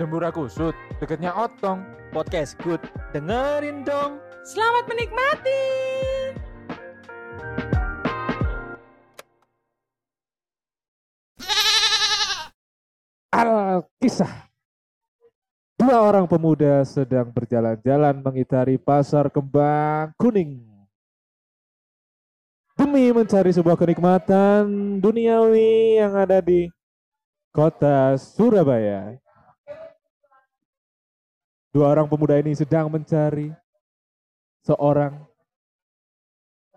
Dembura Kusut, deketnya Otong. Podcast good. Dengerin dong. Selamat menikmati. Alkisah. Dua orang pemuda sedang berjalan-jalan mengitari pasar kembang kuning. Demi mencari sebuah kenikmatan duniawi yang ada di kota Surabaya. Dua orang pemuda ini sedang mencari seorang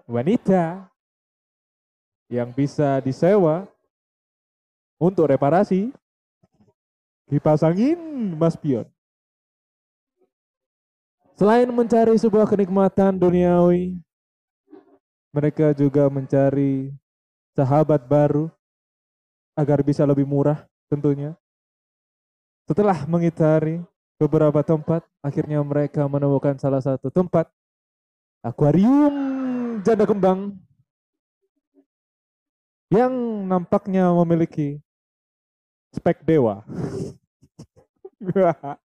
wanita yang bisa disewa untuk reparasi dipasangin Mas Pion. Selain mencari sebuah kenikmatan duniawi, mereka juga mencari sahabat baru agar bisa lebih murah tentunya. Setelah mengitari beberapa tempat, akhirnya mereka menemukan salah satu tempat akuarium janda kembang yang nampaknya memiliki spek dewa.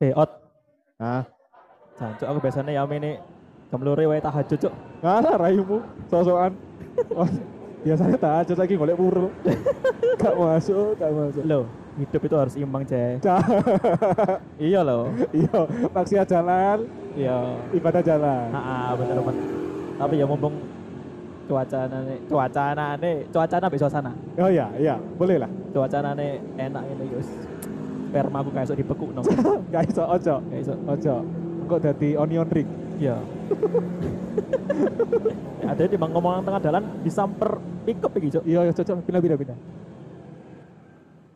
Eh, Ot. nah, Jancuk aku biasanya ya ini lore wae tahajud, Cuk. Ngalah rayumu, sosokan. Biasanya tak aja lagi golek puro. Gak masuk, gak masuk. Loh, hidup itu harus imbang, Cek. Cah, iya loh. Iya, maksiat jalan, Iya. ibadah jalan. Heeh, bener bener. Tapi ya mumpung cuaca nane, cuaca nane, cuaca nane suasana. Oh iya, iya, boleh lah. Cuaca nane enak ini Gus. Sperma aku kayak sok dipekuk no. Gak iso ojo, Kayak sok. ojo. Kok dadi onion ring. Iya. Ada di bang ngomong tengah jalan disamper pickup iki, Cuk. Iya, iya, cocok, pindah, pindah, pindah.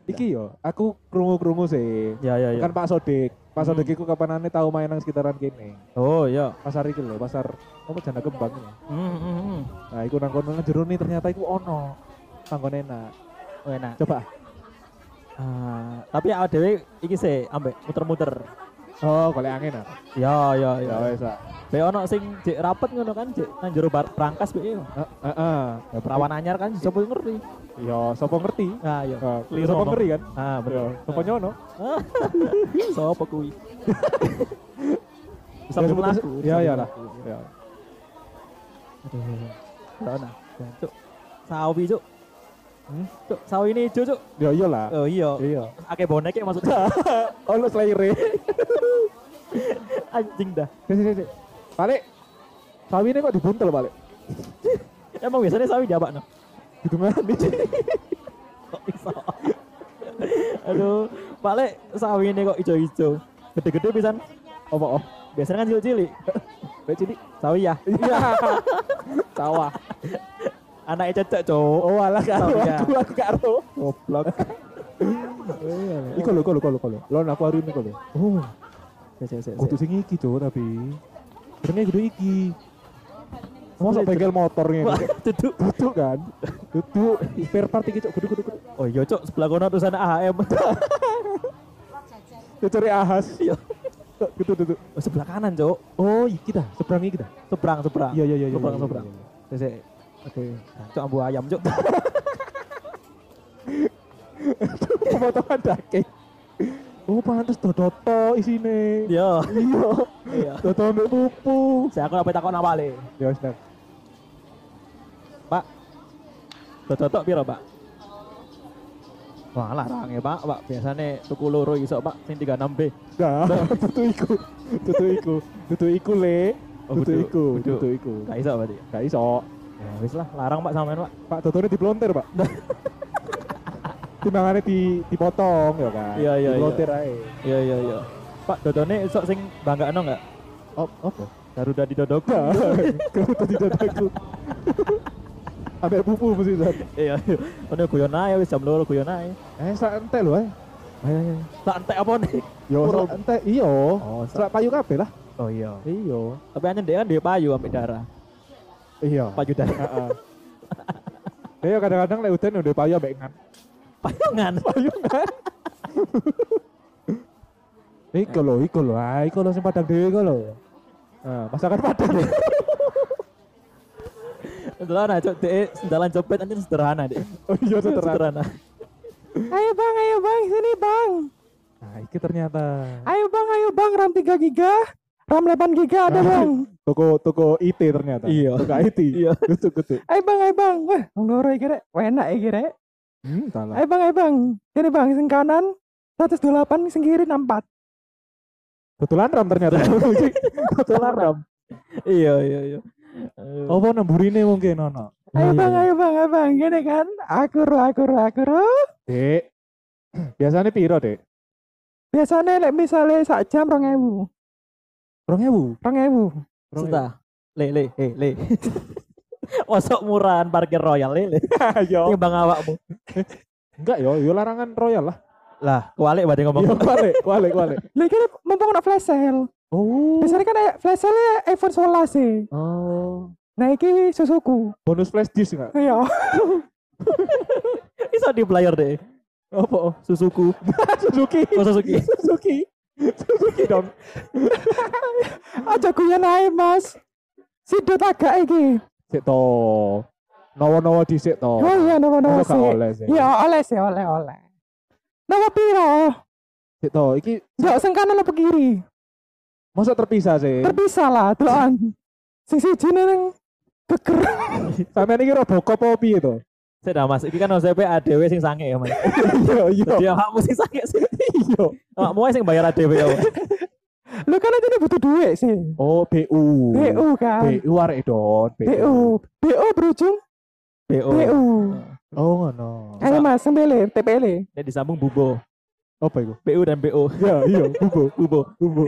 Iki yo, aku krungu-krungu sih. Ya ya ya. Kan Pak Sodik. Pak Hmm. Sodik iku kapanane tahu main nang sekitaran kene. Oh iya. Pasar iki lho, pasar apa janda kembang ini. Hmm, hmm, hmm. Nah, iku nang kono jero nih ternyata iku ono. Panggon enak. Oh, enak. Coba. Ah, tapi awak dhewe iki sih ambek muter-muter. Oh, golek angin ah. Ya ya ya. Ya wes ah. Be ono sing jek rapet ngono kan, jek nang jero brankas be. Heeh, heeh. Ya perawan anyar kan sapa ngerti. Ya, sapa ngerti? Nah, ya. Keliru sapa ngomong. ngeri kan? Ah, Ya, betul. sapa nyono? Sapa kuwi? Bisa Ya, sebut sebut- aku. Ya, bisa ya lah. Ya. Aduh. Ana. Cuk. Sawi, Cuk. Hmm? Cuk, sawi ini hijau, Cuk. Ya iyalah. Oh iya. Iya. Akeh bonek ya maksudnya. Ono selere. Anjing dah. Sini sini. Balik. Sawi ini kok dibuntel balik. Emang biasanya sawi jabak no? Hidungan nih. Kok bisa? Aduh, Pak sawi ini kok hijau-hijau. Gede-gede pisan. Apa oh? Biasanya kan cilik-cilik. Baik sini. Sawi ya. Iya. Sawah. Anaknya cecek, Cuk. Oh alah karo aku aku karo. Goblok. Iku lho, iku lho, iku lho, iku lho. Lon akuarium iku lho. Oh, Sik, sik, sik, kudu sing iki, tapi. Benernya kudu iki. Masa bengkel motornya ini? duduk. Duduk kan? Duduk. Spare part iki, Cuk. Kudu, kudu. Oh iya, Cuk. Sebelah kono tulisannya AHM. Cari ahas. Iya. Cuk, Duduk. Oh, sebelah kanan, Cuk. Oh, iki dah. Seberang iki dah. Seberang, seberang. Iya, iya, iya. iya, Seberang, iya, seberang. iya. Sik, sik. Oke. Cuk, ambu ayam, Cuk. Pemotongan daging. Oh, pantes dodoto isine. Iya. Iya. Iya. Dodo mbek pupu. Saya aku apa takon apa le? Ya wis, Nang. Pak. Totok piro, Pak? Wah, larang ya, Pak. Pak, biasanya tuku loro iso, Pak, sing 36B. Nah, tutu iku. Tutu iku. Tutu iku le. Oh, Tutu kudu- iku. Tutu iku. Gak iso berarti. Gak iso. Ya wis lah, larang Pak sampean, Pak. Pak Dotone diplontir, Pak. Timbangannya di dipotong ya kan. Iya, iya, Diplontir ae. Iya, iya, iya. Pak, dodone iso sing banggakno enggak? Oh, apa? Garuda di dodok. Kamu tadi dadaku. Ambek pupu mesti Zat. Iya, iya. Ono guyon ae wis jam loro guyon ae. Eh, sak ente lho eh. Ayo, ayo. Tak entek apa nih? Yo, sak ente iya. Oh, sak- Sak payu kabeh lah. Oh iya. Iya. Tapi anjen dia kan dia payu sampai darah. Iya. Darah. Heeh. Iya kadang-kadang lek udan udah payu ambek ngan. Payungan. Payungan. Iku lho, iku lho. Ah, iku lho sing padang dhewe iku lho. Nah, masakan padang. Sederhana, cok. Dek, sendalan copet anjir sederhana, Dek. Oh iya sederhana. Ayo bang, ayo bang, sini bang. Nah, ini ternyata Ayo bang, ayo bang, RAM 3 giga, RAM 8 giga ada bang. toko toko IT ternyata. Iya. Toko IT. Iya. Betul betul. Ayo bang, ayo bang. Wah, loro iki rek, enak iki rek. Hmm, salah. Ayo bang, ayo bang. Sini bang, sing kanan 128, sing kiri 64. Betulan ram ternyata. Betulan ram. Iya, iya, iya. Apa nemburine mungkin ono. Ayo Iya, bang, iya. ayo bang, ayo bang. Gini kan, akur, akur, akur. Dek. Biasanya piro, Dek? Biasanya lek misalnya sak jam 2000. 2000. 2000. Sudah. Le, le, eh, le. Masuk murahan parkir royal, le, le. Ayo. Timbang awakmu. Enggak yo, yo larangan royal lah. Lah, kewalik berarti ngomong. Yo balik, balik, balik. Lek ini mumpung ada flash sale. Oh. Biasanya kan flash sale iPhone 11 sih. Oh. Nah iki susuku. Bonus flash disk enggak? Iya. Bisa di player deh. Apa? oh? Susuku. Suzuki. Oh, Suzuki. Suzuki. Suzuki dong. Aja guyon ae, Mas. Sidot agak iki. Sik to. Nawa-nawa dhisik to. Oh iya, oleh sih. Iya, oleh sih, oleh oleh. Nopo piro? Sik to, iki Ndak sing kanan apa kiri? masa terpisah sih. Terpisah lah, delokan. Sing siji nang geger. Sampeyan iki Robocop apa piye to? Sudah mas, ini kan OCP ADW sing sange ya mas. Iya, iya. Jadi awakmu sing sange sih. Iya. Ae sing bayar ADW ya. Lu kan aja butuh duit sih. Oh, BU. BU kan. BU arek don. BU. BU berujung BO. BU. Oh, ngono. Ayo Mas, sembele, TPL. Nek disambung bubo. Apa iku? BU dan BO. Ya, iya, bubo. Bubo. Bubo.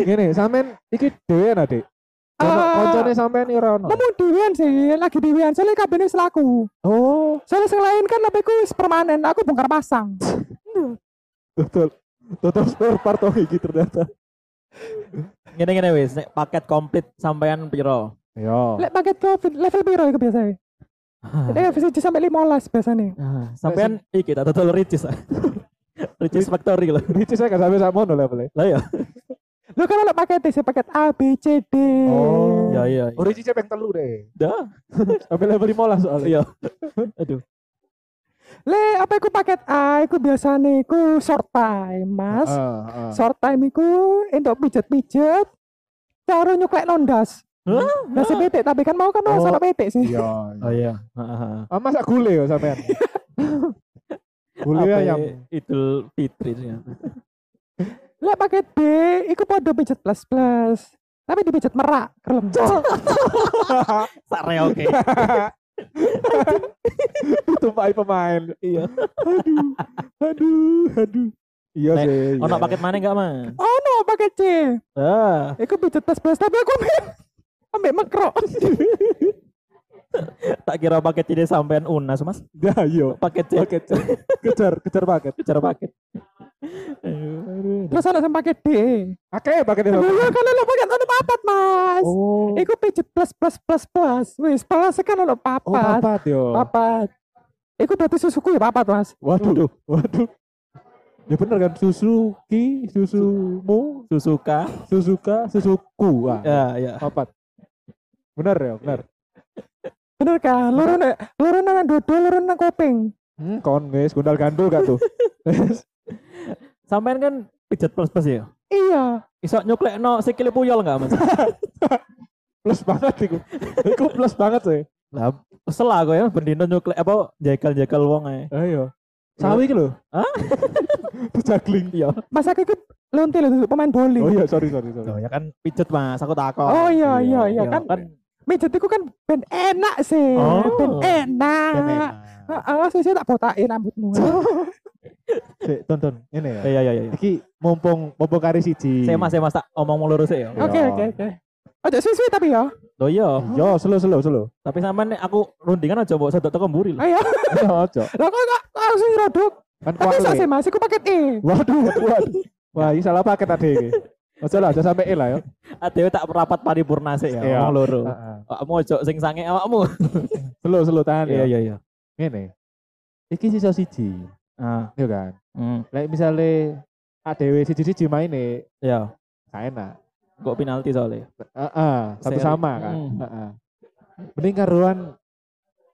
Ngene, sampean iki. Ono Ah. Koncone sampean iki ora ono. Ngomong dewean sih, lagi dewean. Soalnya kabinnya selaku. Oh, Soalnya yang lain kan lebih wis permanen. Aku bongkar pasang. betul. Total spare part oh iki ternyata. Ngene-ngene wis, nek paket komplit sampean piro? Ya. Lek paket covid level piro itu biasanya? Lek level 1 sampai 15 biasanya. Ah, sampean iki tak total ricis. ricis factory lho. Ricis saya gak sampai sama no levelnya. Lah ya. Lu kan ada paket sih, paket A, B, C, D. Oh. Ya iya. iya. Ricis yang telu deh. Dah. Sampai level 15 soalnya. Iya. Aduh. Le, apa iku paket A? Iku biasanya iku short time, Mas. Heeh, heeh. Short time iku untuk pijet-pijet. Cara nyuklek nondas. Hah? Nasi petik, tapi kan mau kan mau Oh. sama petik sih. Iya. Oh iya. Heeh. Ah, masa gule ya sampean? gule Apa ayam. ya, Idul Fitri sih. Lek paket B, iku podo pijet plus plus. Tapi dipijet merak, kelem. Sare oke. Tumpai pemain. Iya. Aduh, aduh, aduh. Iya sih. Ono iya. paket mana enggak, Mas? Oh no, paket C. Ah, Iku pijet plus plus, tapi aku ambil, ambil makro. tak kira paket ini sampean Unas, Mas. Ya, iya. Paket C. Paket kejar, kejar paket. Kejar paket. Terus ada yang paket D. Oke, paket itu. Iya kan ada paket ada papat mas. Oh. Iku pijet plus plus plus plus. Wis plus kan ada Oh, papat. papat yo. Papat. Iku berarti susuku ya papat mas. Waduh, waduh. Ya bener kan Suzuki, Susumu, Susuka. Suzuka, Suzuku. Ah, Ya, ya. papat. Bener ya, bener. Bener kan? Loro nek loro nang dodo, loro nang kopeng. Hmm, kon guys, gundal gandul gak tuh? Sampean kan pijet plus-plus ya? Iya. Iso nyuklekno sikile puyol enggak, Mas? plus banget iku. Iku plus banget sih. Lah, kesel aku ya bendino nyuklek apa jegal-jegal wong ae. Ayo. Sawi iki lho. Hah? Pejagling. Iya. Mas aku ikut lonte lho pemain boli. Oh iya, sorry, sorry, sorry. Oh ya kan pijet Mas, aku takon. Oh iya iya iya Iya, kan. kan Mijet iku kan ben enak sih. Oh. Ben enak. Ben enak. Heeh, sih tak botakin rambutmu. Sik, tonton. Ini ya. Iya iya iya. Iki mumpung mumpung kari siji. Saya Mas, saya Mas tak omong lurus ya. Iya. Oke oke oke. Ojo suwi tapi ya. Oh iya, Yo, slow slow slow. tapi sampean nek aku rundingan aja mbok sedot teko mburi lho. Ayo. Ayo ojo. Lah kok kok langsung rodok. Kan Tapi bisa sih kuali. Mas, iku paket E. Waduh, waduh. Wah, ini salah paket tadi iki. Ojo lah, ojo sampai E lah ya. Adewe tak rapat paripurna sik ya, Iya. omong loro. Awakmu ojo sing sange awakmu. Slow slow tahan ya. Iya iya iya. Ngene. Iki sisa siji. Ah, Iya kan. hmm, Lek misale ADW siji-siji maine ya. gak enak. Kok penalti soalnya. Heeh, satu Seri. sama kan. Hmm. Heeh. Mending karuan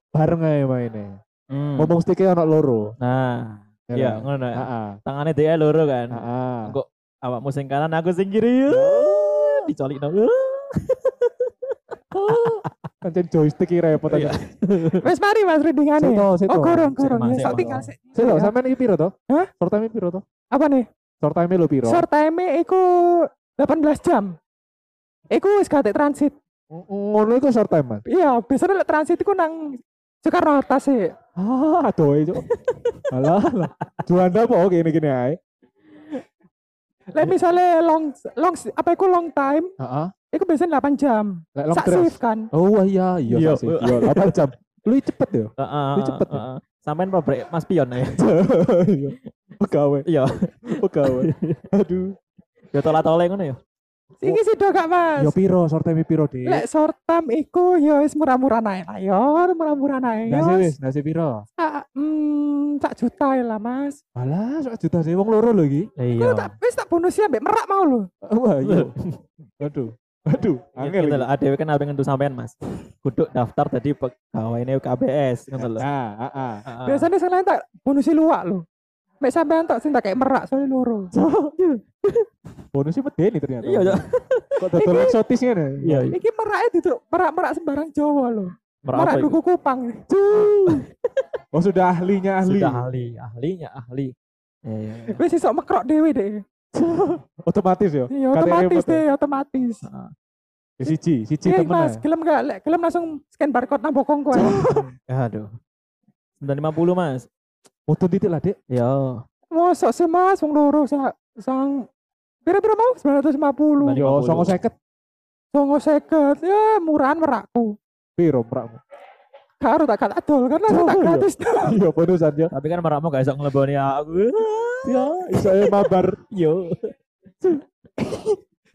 bareng aja mainnya. Hmm. Ngomong sticknya ono loro. Nah, Ya iya kan? ngono. Heeh. Tangannya dia loro kan. Heeh. Engko awakmu sing kanan aku sing kiri. Dicolik no. Pancen joystick iki repot Iya. aja. Wes mari Mas rundingane. Seto, seto. Oh, gorong, Sik, gorong. Mas, Ya, Mas. tinggal sik. Ya. sampean iki piro to? Hah? Short time piro to? Apa nih? Short time lo piro? Short time iku 18 jam. Iku wis gak transit. Ngono iku short time, Man. Iya, biasanya lek transit iku nang Soekarno Hatta sih. Ah, aduh itu. Alah, alah. Juanda apa oke ini gini ae. Lek misalnya long long apa iku long time, Heeh. Iku biasanya 8 jam. Lek long Sak dress. shift kan. Oh iya, iya Iya. sih. Iya, 8 jam. Lu cepet ya? Heeh. Lu cepet ya? heeh. Sampean pabrik Mas Pion ya. Iya. Pegawai, Iya. pegawai. Aduh. Ya tola-tole ngono ya. Iki sih do gak Mas. Yo piro short time piro, Dik? Lek short time iku ya wis murah-murah naik lah yo, murah-murah naik. Nasi wis, nasi piro? Sak hmm, sak juta ya lah Mas. Alah, sak juta sih wong loro lho iki. Iku Iya. tak wis tak bonusnya ambek merak mau lho. Wah, iya. Aduh. Aduh, angel Gitu lah, ADW kan apa ngentu sampean Mas. Kudu daftar tadi pegawai ini KBS ngono lho. Nah, heeh. Heeh. Biasanya sing lain tak bonusi luak lho. Mek sampean tok sing tak kayak merak soalnya loro. Bonusnya medeni ternyata. Iya, Cok. Kok dodol eksotis ngene? Iya. Iki merak itu merak-merak sembarang Jawa lho. Merapa Merak itu? duku kupang. Oh, sudah ahlinya ahli. Sudah ahli, ahlinya ahli. Iya, iya. iya. Wis iso mekrok dhewe deh. Otomatis ya. Iya otomatis deh, otomatis. Heeh. Ya, siji, siji Iya temen. Mas, gelem gak lek gelem langsung scan barcode nang bokongku ae. Aduh. 950 Mas. Foto titik lah, Dek. Ya. Mosok sih Mas wong loro sa sang Pira-pira mau 950. Yo, 50. songo seket. Songo seket. Ya murahan merakku. Piro merakmu? Karo tak gak adol kan langsung tak Oh, iya. gratis. Iya, bonusan ya. Tapi kan merakmu gak iso ngeleboni aku. Ya, iso ae mabar. Yo.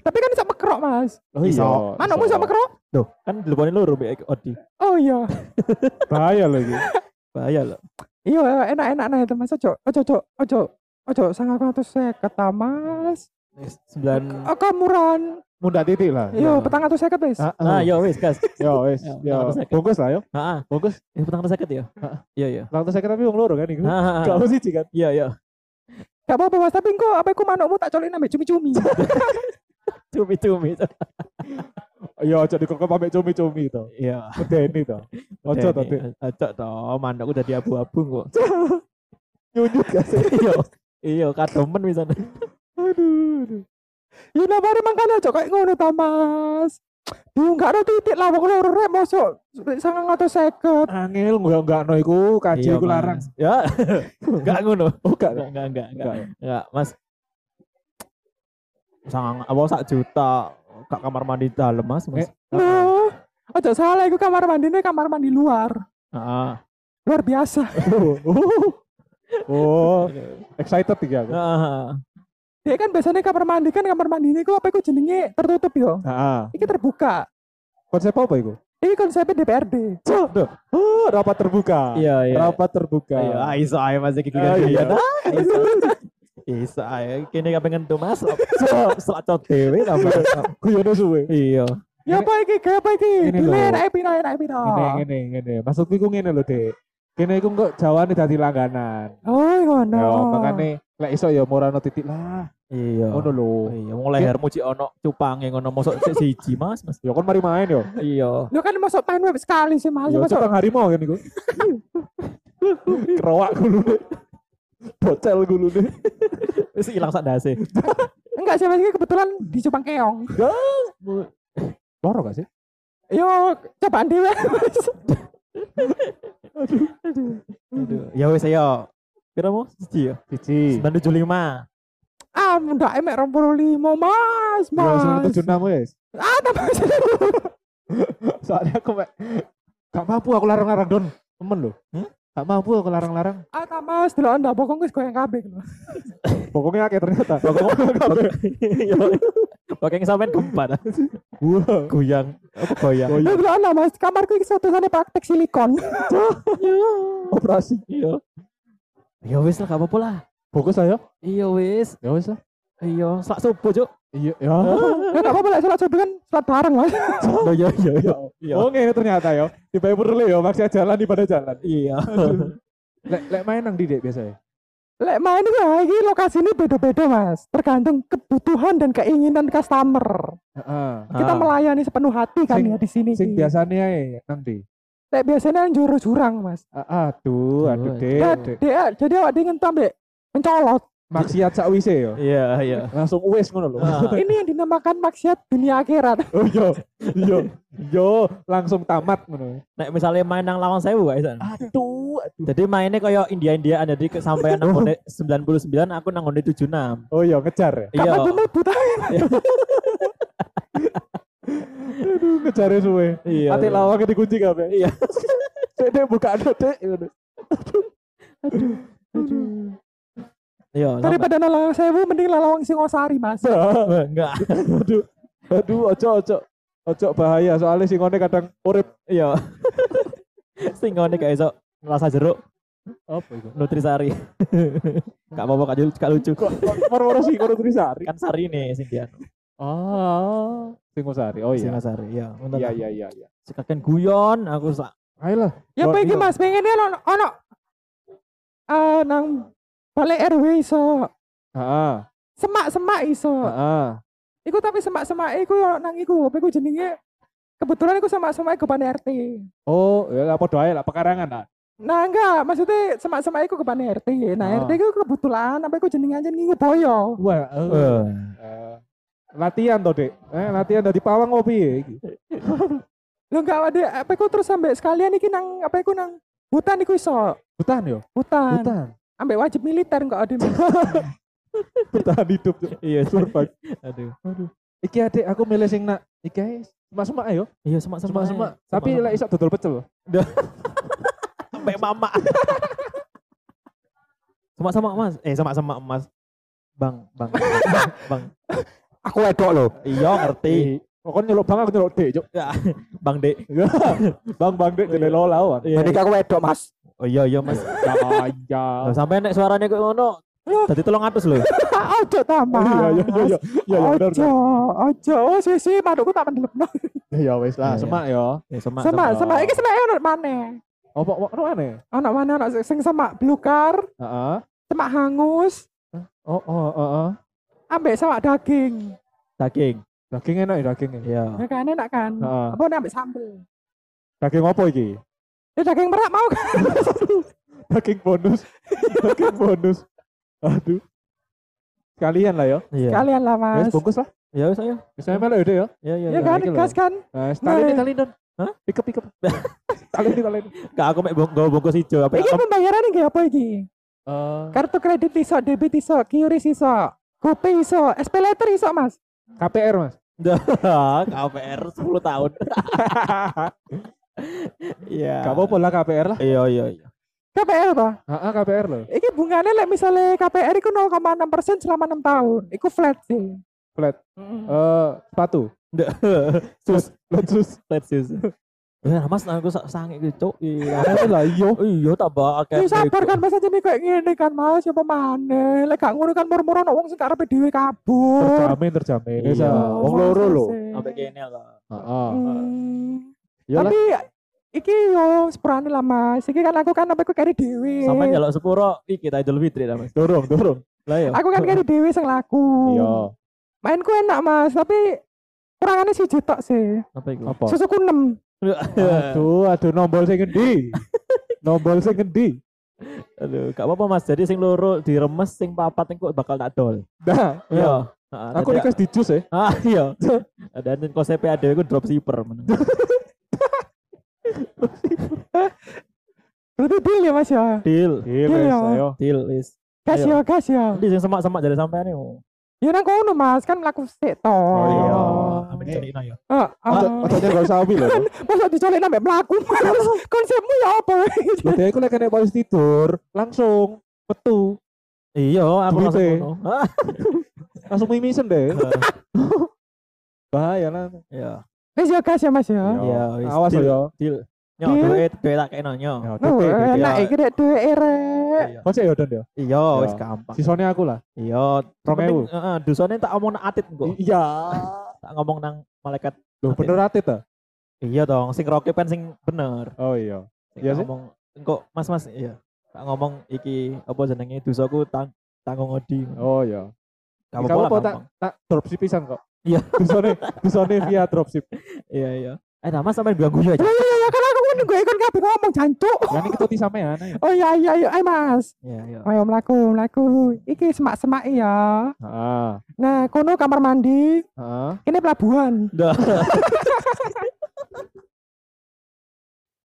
Tapi kan iso mekrok Mas. Oh Iso. Manukmu iso mekrok? Tuh, kan dileboni loro mbek Odi. Oh iya. Bahaya loh iki. Bahaya loh. Iya enak-enak nah itu Mas. Ojo ojo ojo ojo ojo sangat ratus seket ta Mas. Sembilan. Oh murahan. Munda titik lah. Iya petang ratus seket wis. Ah, Nah, ah. yo wis, Gas. Yo, wis. Ya, Yo, petang bungkus lah yo. Heeh. Bungkus. Eh, petang seket ya? Heeh. Iya, iya. Lantas seket tapi wong loro kan iku. Gak siji kan. Iya, iya. Gak apa-apa Mas, tapi engko apa iku manukmu tak colin ambek cumi-cumi. Cumi-cumi. Yo, aja dikokok pamit cumi-cumi to. Iya. Medeni to. Ojo to, Dik. Ojo toh, mandek udah di abu-abu kok. Nyunyut gak sih? Iya. Iya, kadomen bisa. Aduh. aduh. Ya lah mari mangkane aja kayak ngono ta Mas. Duh gak ada titik lah wong loro rek mosok seket. Angel enggak enggak no iku kaji Iya, iku larang. Ya. Enggak ngono. Oh, enggak. Enggak, enggak, enggak, enggak. Mas. Sangat apa sak juta kak kamar mandi dalam, Mas. Mas. Eh. Loh, aja salah iku kamar mandine kamar mandi luar. Heeh. Luar biasa. Oh, oh. Excited tiga aku. Heeh. Dia kan biasanya kamar mandi kan kamar mandi ini kok apa iku jenenge tertutup yo. Heeh. Iki terbuka. Konsep apa iku? Ini konsepnya DPRD. Oh, rapat terbuka. Iya, iya. Rapat terbuka. Iya, ah, iso ae Mas iki Ah, kan. iya. Iso. Iso ae. Kene kapengen tuh Mas. Selacot dhewe ta, Mas. Suwe. Iya. Ya apa iki? Kayak apa iki? Ini lho. enak pino enak pino. Ngene ngene ngene. Maksudku iku ngene lho, Dek. Kene iku kok jawane dadi langganan. Oh, ngono. Ya, makane lek iso ya murano titik lah. Iya. Ngono lho. Iya, wong lehermu cik ono cupange ngono mosok sik siji, Mas. Mas. Ya kon mari main yo. Iya. Lu kan masuk main web sekali sih Mas. Ya Masuk cetang harimau kan iku. Kerowak gulune. Bocel gulune. Wis ilang sak dase. enggak sih Mas ini kebetulan di Cupang Keong. Loro gak sih? Yo cobaan dhewe. Mas. Aduh. Ya wis ayo. Pira mau? Siji ya. Siji. 975. ah, ndak emek 25 Mas. Ya Mas. tujuh enam wes. Ah, tambah Soalnya aku mek gak mampu aku larang-larang don. Temen lho. Hmm? Gak mampu aku larang-larang. Ah, tambah Mas, delok ndak bokong wis goyang kabeh. Pokoknya akeh ternyata. Iya. Pakai sampean keempat. Wah. Goyang. Apa goyang? Oh, iya. Delok ndak Mas, kamarku iki satu-satunya praktek silikon. Operasi. Iya. Ya wis lah, gak apa-apa lah. Fokus ayo. Iya wis. Ya wis lah. Iya, sak subuh, Cuk. Iya, ya. Ya enggak apa-apa lek salat subuh kan salat bareng Mas. Oh iya iya iya. Iya. Oh, ngene ternyata ya. Di Purle ya maksudnya jalan di pada jalan. Iya. Lek lek main nang di Dek biasanya. Lek main itu ya, ini lokasi ini beda-beda Mas. Tergantung kebutuhan dan keinginan customer. Heeh. Kita Ah. melayani sepenuh hati kan Sing- ya di sini. Sing biasanya ae nang di. Lek biasanya yang juru jurang Mas. Ah, Aduh, aduh. Ya, Dek. dia, jadi awak dengan ambek mencolot. Maksiat sakwise ya. Iya iya. Langsung wes ngono lho. Ah. Ini yang dinamakan maksiat dunia akhirat. Oh iya. Iya. Yo, langsung tamat ngono. Nek misalnya main nang Lawang Sewu gak isan. Aduh, aduh. Jadi mainnya kayak India-Indiaan jadi sampai nang ngone 99 aku nang ngone 76. Oh iya, ngejar ya. Iya. mabut-mabut Aduh, ngejar suwe. Iya. Ati lawang dikunci kabeh. Iya. Dek, dek buka dek, dek. Ngono. Iya. Sampai- Daripada nalawang sewu mending lalawang Singosari Mas. Enggak. Aduh. Aduh, ojo ojo. Ojo bahaya soalnya singone kadang urip. Iya. Sing ngone gak iso rasa jeruk Apa itu? Nutrisari. Gak apa-apa Kak Jul- Kak lucu. Kok moro-moro singone Trisari? Kan sari nih sing dia. Ah, Singosari. Oh iya. Sari. Iya. Iya, iya, iya, iya. Sekaken guyon aku sak Ayolah. Ya iya. Mas? Pengennya ono ono eh nang balik RW iso. Heeh. Semak-semak iso. Heeh. Iku tapi semak-semak iku nang iku, apa iku jenenge kebetulan iku semak-semak iku pan RT. Oh, ya lah padha ae lah pekarangan lah. Nah enggak, maksudnya semak-semak iku kepan RT. Nah, Ah. RT iku kebetulan apa iku jenenge aja ngingu boyo. Wah, eh. Eh, latihan toh, Dek. Eh, latihan dari pawang ngopi iki. Lu enggak ada apa iku terus sampai sekalian iki nang apa iku nang hutan iku iso. Hutan yo. Hutan. Hutan. Ambek wajib militer enggak ada. Bertahan hidup. Iya. Survive. Aduh. Aduh. Iki adek aku milih sing nak iki ae semak-semak ayo. Iya semak-semak. Semak-semak. Tapi lek iso dodol pecel. sampai mama. Semak-semak Mas. Eh semak-semak Mas. Bang, bang. bang. Aku wedok loh. Iya ngerti. Pokoknya nyeluk bang aku nyeluk dek, Cuk. Bang Dek. bang bang dek dele lo lawan. Iya. aku wedok, Mas. Oh iya iya Mas. Ya, ya. Lah, sampai nek suaranya kayak ngono. Tadi tolong atus loh. Ojo ta, Mas. Iya, iya, iya, iya. Iya, iya, benar. Ojo, ojo. Oh, sisi madukku tak mendelepno. Ya wes lah, Iya, semak yo. Ya, semak. Semak, semak iki semak ono mana? Apa apa mana? Ono mana ono sing semak blukar, Heeh. semak hangus, Oh, oh, oh, oh. ambek semak daging. Daging. Daging enak ya daging. ya? Iya. Ya kan enak kan? Apa nek ambek sambel? Daging apa iki? Ya daging merak mau kan? Daging bonus. daging bonus. Aduh. Sekalian lah yo. Iya. Kalian lah, Wes Mas. bungkus lah. Ya wis ayo. Bisa melok ya, Dek, yo. Ya ya. Ya ya. kan, gas kan? Nah, tali ini tali don. Hah? Pick up pick up. tali ini tali ini. Kak aku mek bong- nggawa bungkus ijo apa Iki pembayaran iki apa iki? Eh, Kartu kredit iso, debit iso, QRIS iso, GoPay iso, SP letter iso, Mas. KPR mas. KPR 10 tahun. Iya. Gak apa-apa lah KPR lah. Iya iya iya. KPR ta? Heeh, KPR loh. Iki bunganya lek misalnya KPR iku 0,6% selama 6 tahun. Iku flat sih. Flat. Eh, sepatu. Sus, Sus. let's sus. Ya Mas aku sange iki cuk. Iya. Apa lah iyo. Iya tambah akeh. Ya sabar kan Mas aja nih kayak gini kan Mas, ya mana? Lek gak ngono kan murmur ono wong sing karepe dhewe kabur. Terjamin terjamin. Iya. Wong loro lho. Sampai kene lah. Heeh. Hmm. Ya lah. Tapi iki yo sepurane lah Mas. Iki kan aku kan apa aku kari dhewe. Sampai njaluk sepuro iki ta Idul Fitri ta Mas. Dorong, dorong. Lah ya. Aku kan kari dhewe sing laku. Iya. Mainku enak Mas, tapi kurangannya siji tok sih. Apa iku? Apa? Susuku 6. Aduh, aduh nombol sing ngendi? nombol sing ngendi? Aduh, gak apa-apa Mas. Jadi sing loro diremes, sing papat engko bakal tak dol. Nah, Iya. Heeh, Aku dikasih di jus ya. Ah iya. Dan konsepnya ada itu dropshipper. Berarti deal ya Mas ya. Deal. Iya, Iya. wes, ayo. Deal is. Gas Ayo. ya, gas ya. Nanti sing semak-semak dari sampean nih. Oh Ya nang kono Mas, kan mlaku sik to. Oh, iya. Amin Eh. colina ya. Ah, Ojo ah. ojo nyergol sapi lho. Masa dicolek nambah mlaku. Mas? Konsepmu ya apa? Lho dia iku lek kene polis tidur, langsung metu, Iya, aku langsung ngono. Ah, langsung mimisen deh. Bahaya lah. Iya. Wis ya gas ya Mas ya. Iya. Iya, wis. Awas ya. Deal. Nyo, Iya. duit duit tak kena nyo. Ya, titik. enak iya. iki rek duwe rek. Iya. Kok sih ya Don ya? Iya, wis Ya. gampang. Sisone aku lah. Iya, Rong penting, ewu. heeh, dosane tak omong nang atit kok. Iya. Tak ngomong nang malaikat. Loh bener atit ta? Iya dong, sing rokep kan sing bener. Oh iya. Iya tak sih. ngomong kok Mas Mas iya. Tak ngomong iki apa jenenge dosaku tang tanggung odi. Oh iya. Kamu lah, tak tak dropship pisan kok. Iya. Dusone dusone via dropship. Iya iya. Eh, nah Mas sampe ganggu ya. Ya ya ya kan aku ngono gue ikut kabeh ngomong jancuk. Ya ini ketuti sampean ayo. Oh iya iya iya, ayo Mas. Iya iya. Ayo mlaku mlaku. Iki semak-semak ya. Heeh. Nah, kono kamar mandi, Heeh. ini pelabuhan.